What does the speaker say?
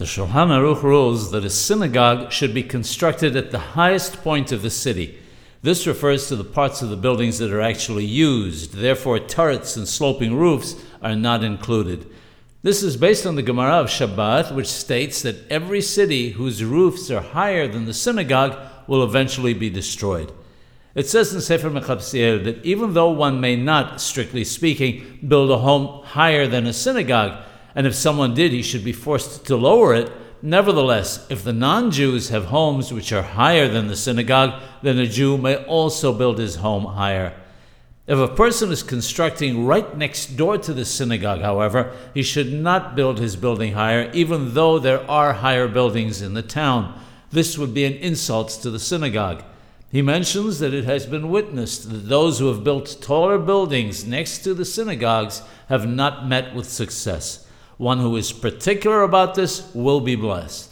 The Shulchan Aruch rules that a synagogue should be constructed at the highest point of the city. This refers to the parts of the buildings that are actually used, therefore, turrets and sloping roofs are not included. This is based on the Gemara of Shabbat, which states that every city whose roofs are higher than the synagogue will eventually be destroyed. It says in Sefer Mechabsiel that even though one may not, strictly speaking, build a home higher than a synagogue, and if someone did, he should be forced to lower it. Nevertheless, if the non Jews have homes which are higher than the synagogue, then a Jew may also build his home higher. If a person is constructing right next door to the synagogue, however, he should not build his building higher, even though there are higher buildings in the town. This would be an insult to the synagogue. He mentions that it has been witnessed that those who have built taller buildings next to the synagogues have not met with success. One who is particular about this will be blessed.